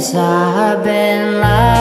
Yes, I've been lying.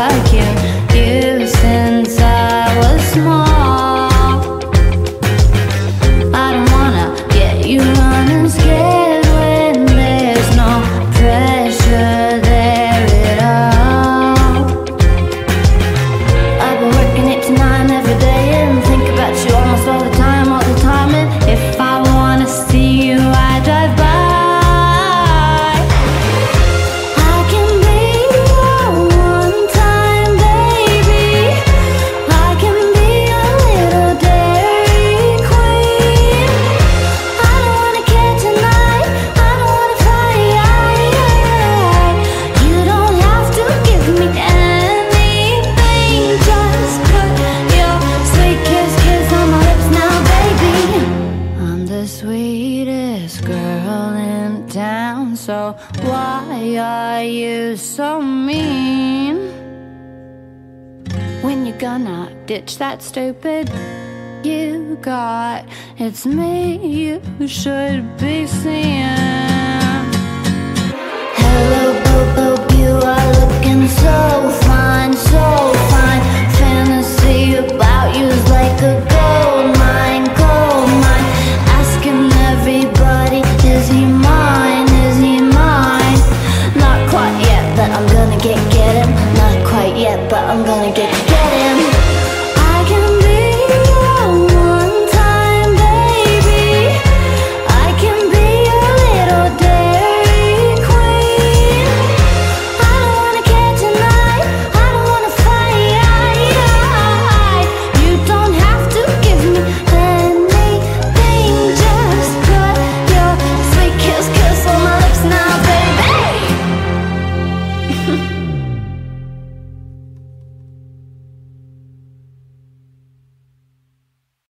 In town. So why are you so mean? When you gonna ditch that stupid you got? It's me you should be seeing.